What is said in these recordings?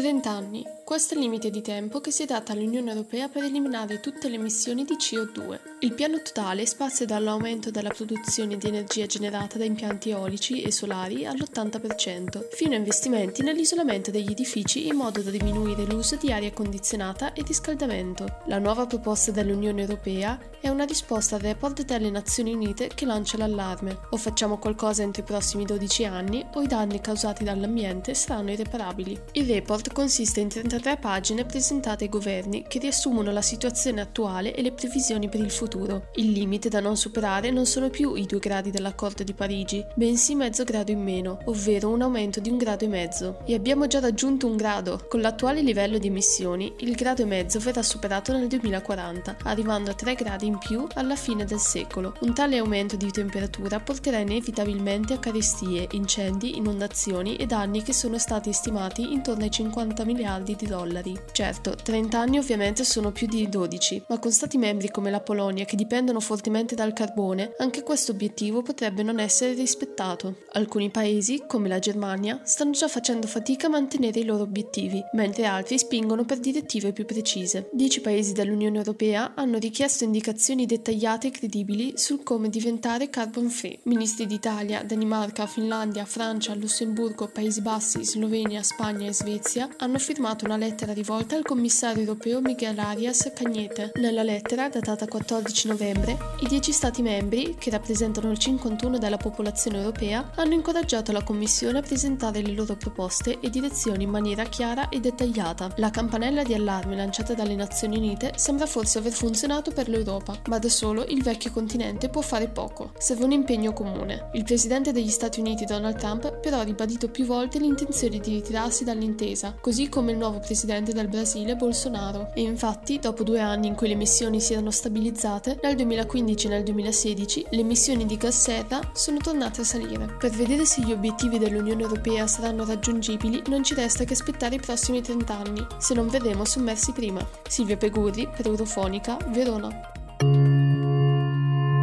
30 anni. Questo è il limite di tempo che si è data all'Unione Europea per eliminare tutte le emissioni di CO2. Il piano totale spazia dall'aumento della produzione di energia generata da impianti eolici e solari all'80%, fino a investimenti nell'isolamento degli edifici in modo da diminuire l'uso di aria condizionata e riscaldamento. La nuova proposta dell'Unione Europea è una risposta al report delle Nazioni Unite che lancia l'allarme. O facciamo qualcosa entro i prossimi 12 anni o i danni causati dall'ambiente saranno irreparabili. Il report consiste in 33 pagine presentate ai governi che riassumono la situazione attuale e le previsioni per il futuro. Il limite da non superare non sono più i due gradi dell'accordo di Parigi, bensì mezzo grado in meno, ovvero un aumento di un grado e mezzo. E abbiamo già raggiunto un grado. Con l'attuale livello di emissioni, il grado e mezzo verrà superato nel 2040, arrivando a 3 gradi in più alla fine del secolo. Un tale aumento di temperatura porterà inevitabilmente a carestie, incendi, inondazioni e danni che sono stati stimati intorno ai 50 miliardi di dollari. Certo, 30 anni ovviamente sono più di 12, ma con stati membri come la Polonia che dipendono fortemente dal carbone, anche questo obiettivo potrebbe non essere rispettato. Alcuni paesi, come la Germania, stanno già facendo fatica a mantenere i loro obiettivi, mentre altri spingono per direttive più precise. Dieci paesi dell'Unione Europea hanno richiesto indicazioni dettagliate e credibili sul come diventare carbon free. Ministri d'Italia, Danimarca, Finlandia, Francia, Lussemburgo, Paesi Bassi, Slovenia, Spagna e Svezia hanno firmato una lettera rivolta al commissario europeo Miguel Arias Cagnete. Nella lettera, datata 14 novembre, i dieci Stati membri, che rappresentano il 51 della popolazione europea, hanno incoraggiato la Commissione a presentare le loro proposte e direzioni in maniera chiara e dettagliata. La campanella di allarme lanciata dalle Nazioni Unite sembra forse aver funzionato per l'Europa, ma da solo il vecchio continente può fare poco. Serve un impegno comune. Il presidente degli Stati Uniti Donald Trump però ha ribadito più volte l'intenzione di ritirarsi dall'intesa, così come il nuovo presidente del Brasile Bolsonaro. E infatti, dopo due anni in cui le emissioni si erano stabilizzate, nel 2015 e nel 2016 le emissioni di gas serra sono tornate a salire. Per vedere se gli obiettivi dell'Unione Europea saranno raggiungibili non ci resta che aspettare i prossimi 30 anni, se non verremo sommersi prima. Silvia Pegurri per Eurofonica, Verona.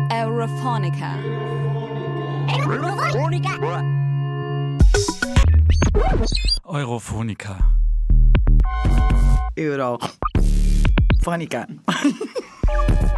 Eurofonica. Eurofonica. Eurofonica. Europhonica. Europhonica.